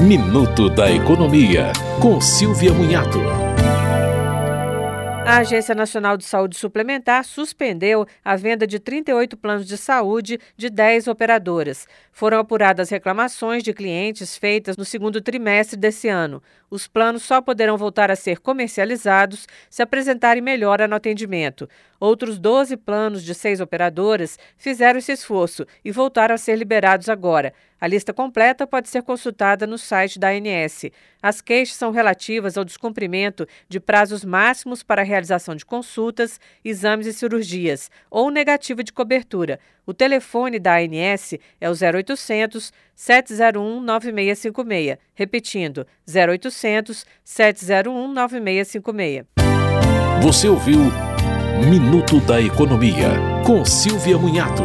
Minuto da Economia, com Silvia Munhato. A Agência Nacional de Saúde Suplementar suspendeu a venda de 38 planos de saúde de 10 operadoras. Foram apuradas reclamações de clientes feitas no segundo trimestre desse ano. Os planos só poderão voltar a ser comercializados se apresentarem melhora no atendimento. Outros 12 planos de seis operadoras fizeram esse esforço e voltaram a ser liberados agora. A lista completa pode ser consultada no site da ANS. As queixas são relativas ao descumprimento de prazos máximos para a realização de consultas, exames e cirurgias, ou negativa de cobertura. O telefone da ANS é o 0800 701 9656. Repetindo, 0800 701 9656. Você ouviu Minuto da Economia, com Silvia Munhato.